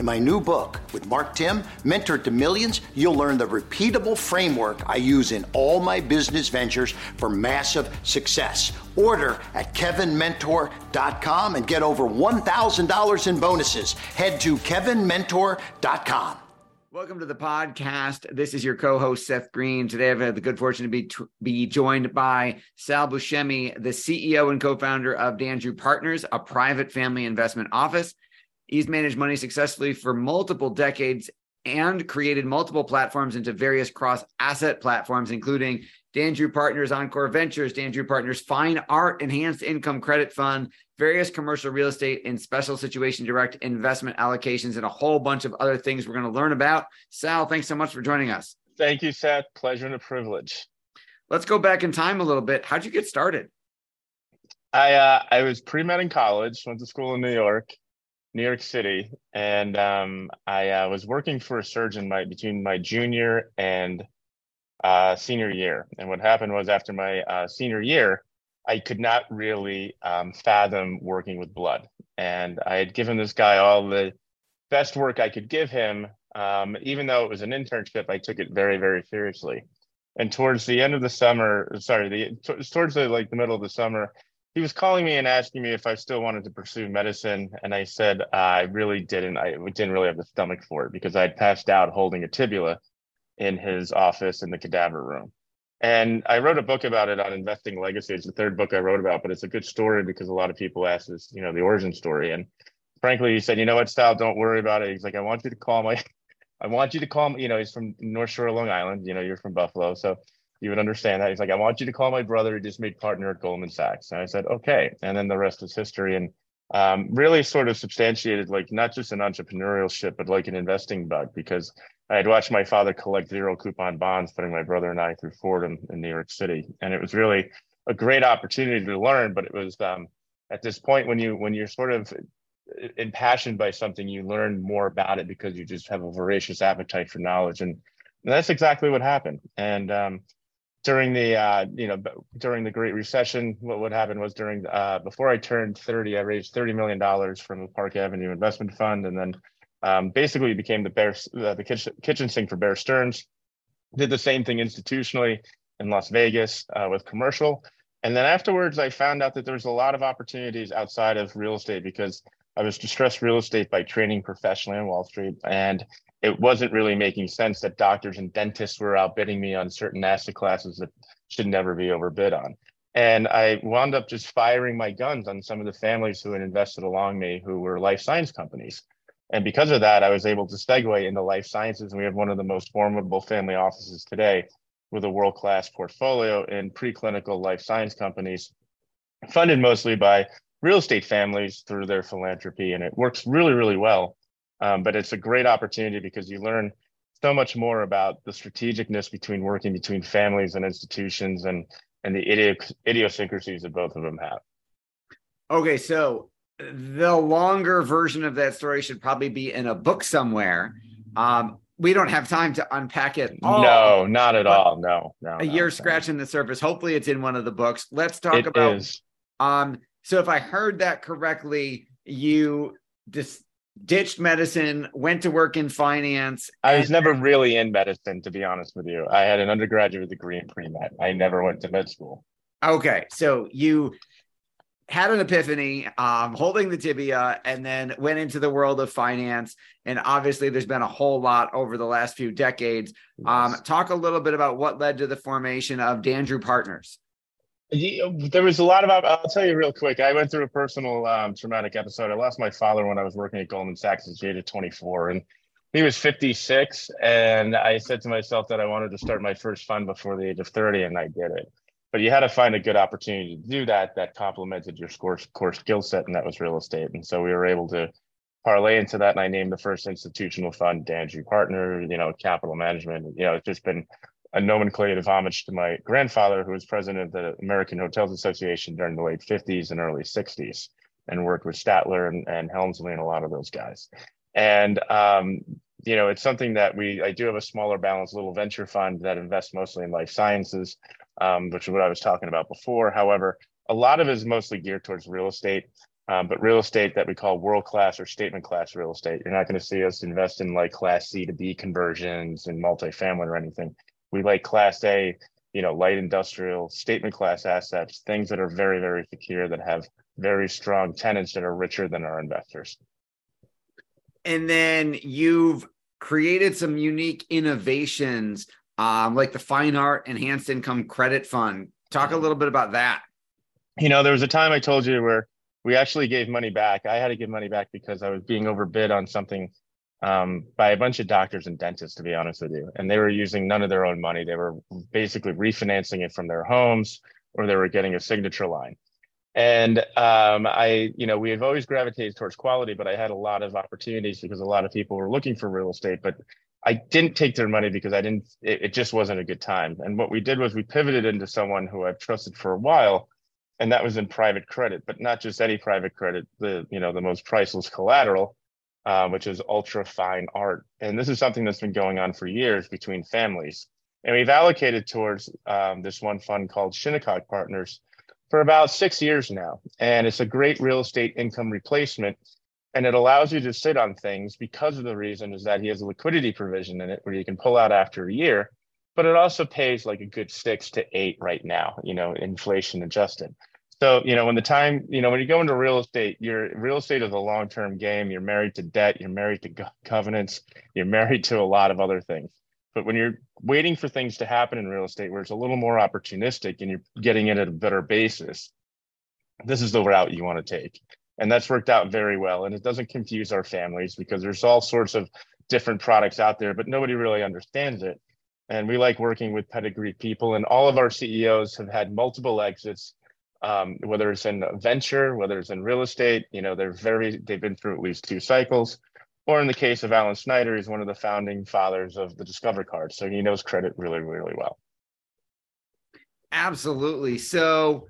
In my new book with Mark Timm, Mentor to Millions, you'll learn the repeatable framework I use in all my business ventures for massive success. Order at kevinmentor.com and get over $1,000 in bonuses. Head to kevinmentor.com. Welcome to the podcast. This is your co-host Seth Greene. Today, I've had the good fortune to be be joined by Sal Buscemi, the CEO and co-founder of Dandrew Partners, a private family investment office. He's managed money successfully for multiple decades and created multiple platforms into various cross asset platforms, including Dandrew Partners Encore Ventures, Dandrew Partners Fine Art Enhanced Income Credit Fund, various commercial real estate and special situation direct investment allocations, and a whole bunch of other things we're going to learn about. Sal, thanks so much for joining us. Thank you, Seth. Pleasure and a privilege. Let's go back in time a little bit. How'd you get started? I uh, I was pre med in college, went to school in New York, New York City, and um, I uh, was working for a surgeon my between my junior and uh, senior year. And what happened was after my uh, senior year, I could not really um, fathom working with blood, and I had given this guy all the best work I could give him. Um, even though it was an internship, I took it very, very seriously. And towards the end of the summer, sorry, the towards the like the middle of the summer, he was calling me and asking me if I still wanted to pursue medicine, and I said I really didn't. I didn't really have the stomach for it because I'd passed out holding a tibula in his office in the cadaver room. And I wrote a book about it on investing legacy. It's the third book I wrote about, but it's a good story because a lot of people ask this, you know, the origin story. And frankly, he said, you know what, Sal, don't worry about it. He's like, I want you to call my, I want you to call me, you know, he's from North Shore Long Island, you know, you're from Buffalo. So you would understand that. He's like, I want you to call my brother who just made partner at Goldman Sachs. And I said, okay. And then the rest is history. And um, really sort of substantiated like not just an entrepreneurial ship, but like an investing bug because I had watched my father collect zero coupon bonds, putting my brother and I through Fordham in New York City. And it was really a great opportunity to learn, but it was um, at this point when you when you're sort of impassioned by something, you learn more about it because you just have a voracious appetite for knowledge. And, and that's exactly what happened. And um, during the uh, you know during the Great Recession, what would happen was during uh, before I turned 30, I raised 30 million dollars from the Park Avenue Investment Fund, and then um, basically became the bear uh, the kitchen, kitchen sink for Bear Stearns. Did the same thing institutionally in Las Vegas uh, with commercial, and then afterwards I found out that there was a lot of opportunities outside of real estate because I was distressed real estate by training professionally on Wall Street, and it wasn't really making sense that doctors and dentists were outbidding me on certain asset classes that should never be overbid on. And I wound up just firing my guns on some of the families who had invested along me who were life science companies. And because of that, I was able to segue into life sciences. And we have one of the most formidable family offices today with a world class portfolio in preclinical life science companies, funded mostly by real estate families through their philanthropy. And it works really, really well. Um, but it's a great opportunity because you learn so much more about the strategicness between working between families and institutions and and the idi- idiosyncrasies that both of them have. Okay, so the longer version of that story should probably be in a book somewhere. Um, we don't have time to unpack it. All, no, not at all. No, no. You're no, scratching no. the surface. Hopefully, it's in one of the books. Let's talk it about. Is. Um, so, if I heard that correctly, you just ditched medicine, went to work in finance. I was never really in medicine, to be honest with you. I had an undergraduate degree in pre med. I never went to med school. Okay, so you had an epiphany, um, holding the tibia, and then went into the world of finance. And obviously, there's been a whole lot over the last few decades. Um, talk a little bit about what led to the formation of Dandrew Partners. There was a lot of. I'll tell you real quick. I went through a personal um, traumatic episode. I lost my father when I was working at Goldman Sachs at the age of 24, and he was 56. And I said to myself that I wanted to start my first fund before the age of 30, and I did it but you had to find a good opportunity to do that that complemented your core, core skill set and that was real estate and so we were able to parlay into that and i named the first institutional fund Dandrew partner you know capital management you know it's just been a nomenclative homage to my grandfather who was president of the american hotels association during the late 50s and early 60s and worked with statler and, and helmsley and a lot of those guys and um, you know it's something that we i do have a smaller balance little venture fund that invests mostly in life sciences um, which is what I was talking about before. However, a lot of it is mostly geared towards real estate, um, but real estate that we call world class or statement class real estate. You're not going to see us invest in like class C to B conversions and multifamily or anything. We like class A, you know, light industrial statement class assets, things that are very, very secure that have very strong tenants that are richer than our investors. And then you've created some unique innovations um, like the Fine Art Enhanced Income Credit Fund. Talk a little bit about that. You know, there was a time I told you where we actually gave money back. I had to give money back because I was being overbid on something um, by a bunch of doctors and dentists, to be honest with you. And they were using none of their own money. They were basically refinancing it from their homes or they were getting a signature line. And um, I, you know, we have always gravitated towards quality, but I had a lot of opportunities because a lot of people were looking for real estate, but I didn't take their money because I didn't, it, it, just wasn't a good time. And what we did was we pivoted into someone who I've trusted for a while, and that was in private credit, but not just any private credit, the, you know, the most priceless collateral, uh, which is ultra fine art. And this is something that's been going on for years between families. And we've allocated towards um, this one fund called Shinnecock Partners for about six years now. And it's a great real estate income replacement and it allows you to sit on things because of the reason is that he has a liquidity provision in it where you can pull out after a year but it also pays like a good six to eight right now you know inflation adjusted so you know when the time you know when you go into real estate your real estate is a long-term game. You're married to debt. You're married to covenants. You're married to a lot of other things. But when you're waiting for things to happen in real estate where it's a little more opportunistic and you're getting it at a better basis this is the route you want to take. And that's worked out very well. And it doesn't confuse our families because there's all sorts of different products out there but nobody really understands it. And we like working with pedigree people. And all of our ceos have had multiple exits um, whether it's in venture whether it's in real estate you know they're very they've been through at least two cycles. Or in the case of alan snyder he's one of the founding fathers of the discover card so he knows credit really really well. Absolutely. So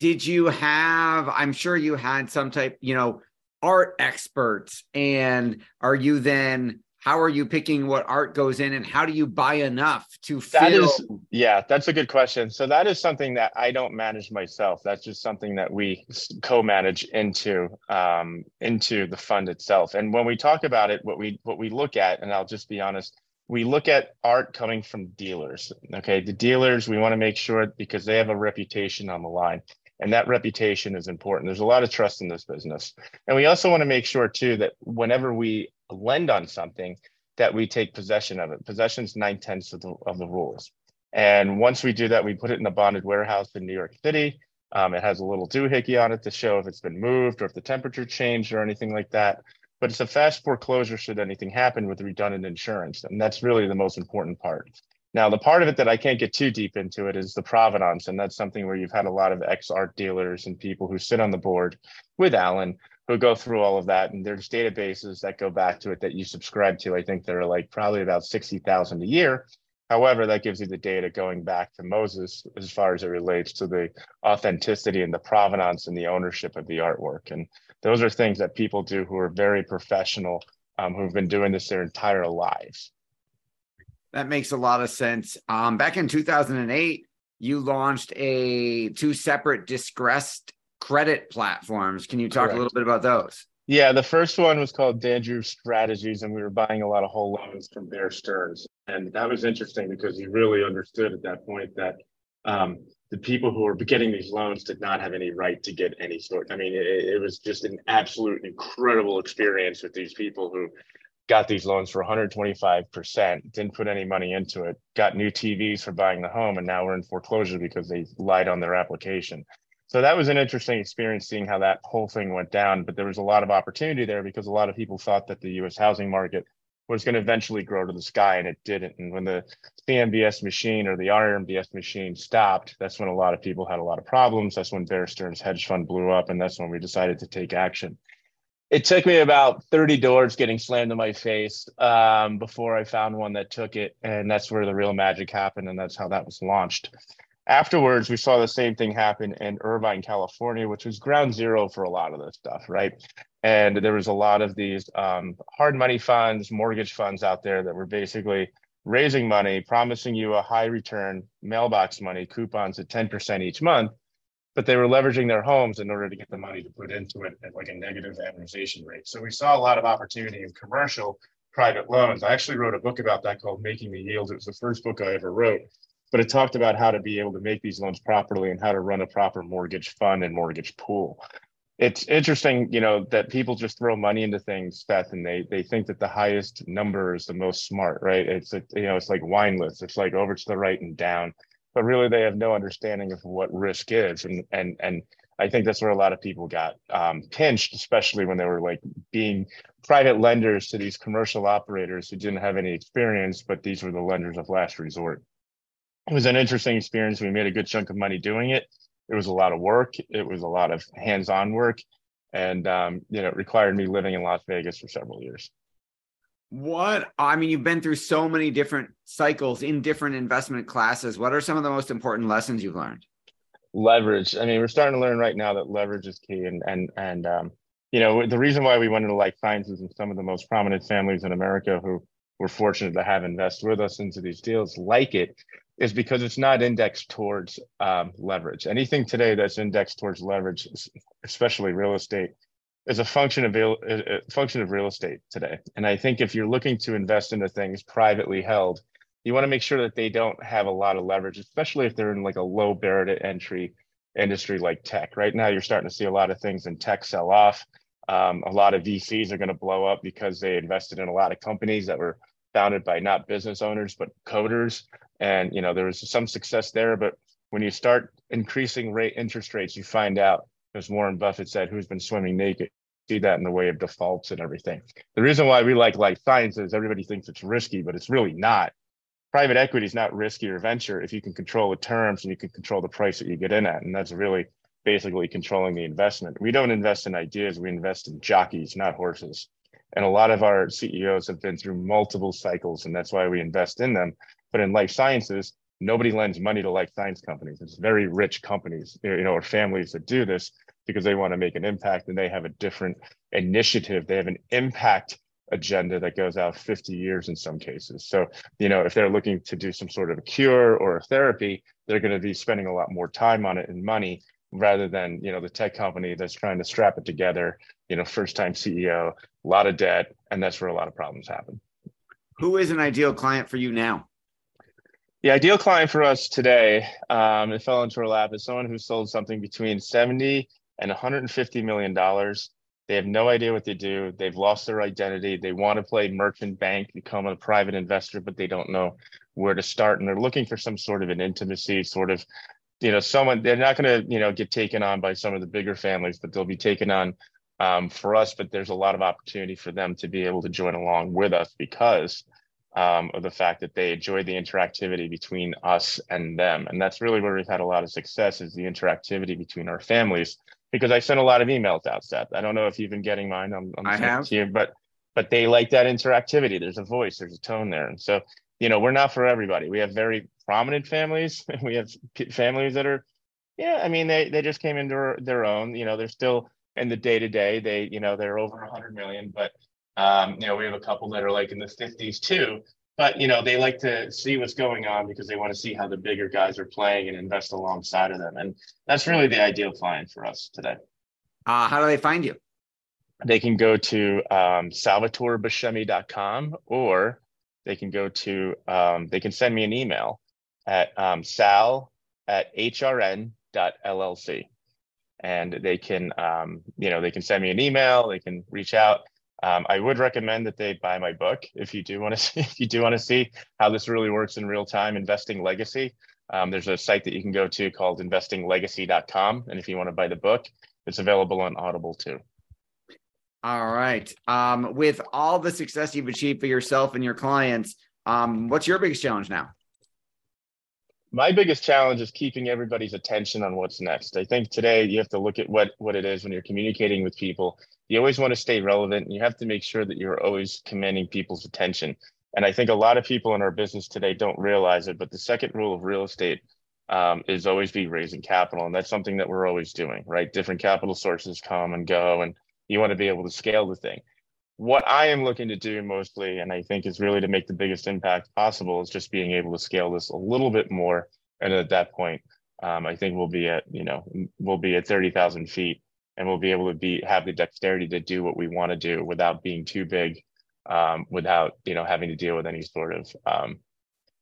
did you have i'm sure you had some type you know art experts and are you then how are you picking what art goes in and how do you buy enough to fill that is yeah that's a good question. So that is something that i don't manage myself. That's just something that we co-manage into um, into the fund itself. And when we talk about it what we what we look at and i'll just be honest we look at art coming from dealers okay? The dealers we want to make sure because they have a reputation on the line and that reputation is important. There's a lot of trust in this business. And we also want to make sure too that whenever we lend on something that we take possession of it. Possession is nine tenths of the, of the rules. And once we do that we put it in a bonded warehouse in new york city. Um, it has a little doohickey on it to show if it's been moved or if the temperature changed or anything like that. But it's a fast foreclosure should anything happen with redundant insurance. And that's really the most important part. Now, the part of it that I can't get too deep into it is the provenance. And that's something where you've had a lot of ex art dealers and people who sit on the board with Alan who go through all of that. And there's databases that go back to it that you subscribe to. I think there are like probably about 60,000 a year. However, that gives you the data going back to Moses as far as it relates to the authenticity and the provenance and the ownership of the artwork. And those are things that people do who are very professional, um, who've been doing this their entire lives. That makes a lot of sense. Um, back in 2008, you launched a two separate distressed credit platforms. Can you talk Correct. a little bit about those? Yeah, the first one was called Dandrew Strategies, and we were buying a lot of whole loans from Bear Stearns. And that was interesting because he really understood at that point that um, the people who were getting these loans did not have any right to get any sort. I mean, it, it was just an absolute incredible experience with these people who got these loans for 125%, didn't put any money into it, got new TVs for buying the home, and now we're in foreclosure because they lied on their application so that was an interesting experience seeing how that whole thing went down. But there was a lot of opportunity there because a lot of people thought that the US housing market was going to eventually grow to the sky and it didn't. And when the CMBS machine or the RMBS machine stopped, that's when a lot of people had a lot of problems. That's when Bear Stearns hedge fund blew up. And that's when we decided to take action. It took me about 30 doors getting slammed in my face um, before I found one that took it. And that's where the real magic happened. And that's how that was launched. Afterwards, we saw the same thing happen in Irvine, California, which was ground zero for a lot of this stuff, right? And there was a lot of these um, hard money funds, mortgage funds out there that were basically raising money, promising you a high return mailbox money, coupons at 10% each month, but they were leveraging their homes in order to get the money to put into it at like a negative amortization rate. So we saw a lot of opportunity in commercial private loans. I actually wrote a book about that called Making the Yield. It was the first book I ever wrote but it talked about how to be able to make these loans properly and how to run a proper mortgage fund and mortgage pool. It's interesting, you know, that people just throw money into things, Beth, and they they think that the highest number is the most smart, right? It's a, you know, it's like wine lists. It's like over to the right and down, but really they have no understanding of what risk is, and and and I think that's where a lot of people got um, pinched, especially when they were like being private lenders to these commercial operators who didn't have any experience, but these were the lenders of last resort it was an interesting experience. We made a good chunk of money doing it. It was a lot of work. It was a lot of hands-on work, and um, you know, it required me living in Las Vegas for several years. What I mean, you've been through so many different cycles in different investment classes. What are some of the most important lessons you've learned? Leverage. I mean, we're starting to learn right now that leverage is key, and and and um, you know, the reason why we went into life sciences and some of the most prominent families in America who were fortunate to have invest with us into these deals like it is because it's not indexed towards um, leverage. Anything today that's indexed towards leverage, especially real estate, is a function of a function of real estate today. And I think if you're looking to invest into things privately held, you want to make sure that they don't have a lot of leverage, especially if they're in like a low barrier to entry industry like tech. Right now, you're starting to see a lot of things in tech sell off. Um, a lot of VCs are going to blow up because they invested in a lot of companies that were founded by not business owners but coders and you know there was some success there but when you start increasing rate interest rates you find out as warren buffett said who's been swimming naked? See that in the way of defaults and everything. The reason why we like life sciences everybody thinks it's risky but it's really not. Private equity is not risky or venture if you can control the terms and you can control the price that you get in at and that's really basically controlling the investment. We don't invest in ideas we invest in jockeys not horses. And a lot of our CEOs have been through multiple cycles, and that's why we invest in them. But in life sciences, nobody lends money to life science companies. It's very rich companies, you know, or families that do this because they want to make an impact and they have a different initiative. They have an impact agenda that goes out 50 years in some cases. So, you know, if they're looking to do some sort of a cure or a therapy, they're going to be spending a lot more time on it and money rather than you know the tech company that's trying to strap it together you know first time ceo a lot of debt and that's where a lot of problems happen who is an ideal client for you now the ideal client for us today um, it fell into our lap is someone who sold something between 70 and 150 million dollars. They have no idea what they do. They've lost their identity. They want to play merchant bank become a private investor but they don't know where to start and they're looking for some sort of an intimacy sort of you know someone they're not going to you know get taken on by some of the bigger families but they'll be taken on um, for us, but there's a lot of opportunity for them to be able to join along with us because um, of the fact that they enjoy the interactivity between us and them. And that's really where we've had a lot of success is the interactivity between our families. Because I sent a lot of emails out, Seth. I don't know if you've been getting mine. I'm, I'm I have. to you, but but they like that interactivity. There's a voice, there's a tone there, and so you know we're not for everybody. We have very prominent families. we have families that are, yeah. I mean, they they just came into their own. You know, they're still in the day to day. They you know they're over 100 million, but um, you know, we have a couple that are like in the 50s too, but you know, they like to see what's going on because they want to see how the bigger guys are playing and invest alongside of them. And that's really the ideal client for us today. Uh, how do they find you? They can go to um, salvatorebuscemi.com or they can go to, um, they can send me an email at um, sal at hrn.llc and they can um, you know they can send me an email they can reach out um, I would recommend that they buy my book if you do want to see if you do want to see how this really works in real time. Investing Legacy. Um, there's a site that you can go to called investinglegacy.com, and if you want to buy the book, it's available on Audible too. All right. Um, with all the success you've achieved for yourself and your clients, um, what's your biggest challenge now? My biggest challenge is keeping everybody's attention on what's next. I think today you have to look at what what it is when you're communicating with people you always want to stay relevant and you have to make sure that you're always commanding people's attention. And I think a lot of people in our business today don't realize it, but the second rule of real estate um, is always be raising capital. And that's something that we're always doing, right? Different capital sources come and go, and you want to be able to scale the thing. What I am looking to do mostly, and I think is really to make the biggest impact possible, is just being able to scale this a little bit more. And at that point, um, I think we'll be at, you know, we'll be at 30,000 feet and we'll be able to be have the dexterity to do what we want to do without being too big, um, without you know having to deal with any sort of um,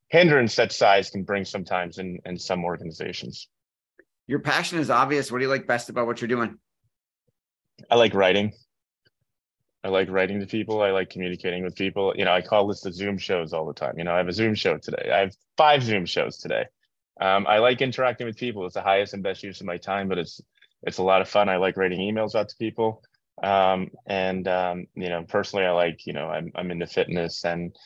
hindrance that size can bring sometimes in in some organizations. Your passion is obvious. What do you like best about what you're doing? I like writing. I like writing to people. I like communicating with people. You know, I call this the Zoom shows all the time. You know, I have a Zoom show today. I have five Zoom shows today. Um, I like interacting with people. It's the highest and best use of my time, but it's it's a lot of fun. I like writing emails out to people. Um, and um, you know, personally, I like you know, I'm I'm into fitness and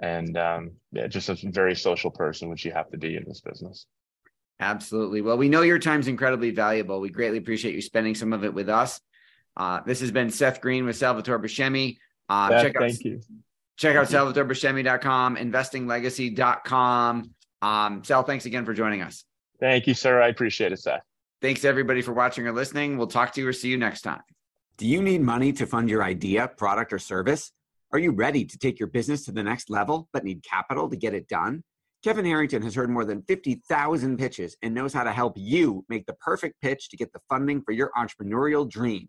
and um, yeah, just a very social person, which you have to be in this business. Absolutely. Well, we know your time's incredibly valuable. We greatly appreciate you spending some of it with us. Uh, this has been Seth Greene with Salvatore Buscemi. Uh, Beth, check out, thank you. Check out salvatorebuscemi.com, investinglegacy.com. Um, Sal, thanks again for joining us. Thank you, sir. I appreciate it, Seth. Thanks everybody for watching or listening. We'll talk to you or see you next time. Do you need money to fund your idea, product, or service? Are you ready to take your business to the next level but need capital to get it done? Kevin Harrington has heard more than 50,000 pitches and knows how to help you make the perfect pitch to get the funding for your entrepreneurial dream.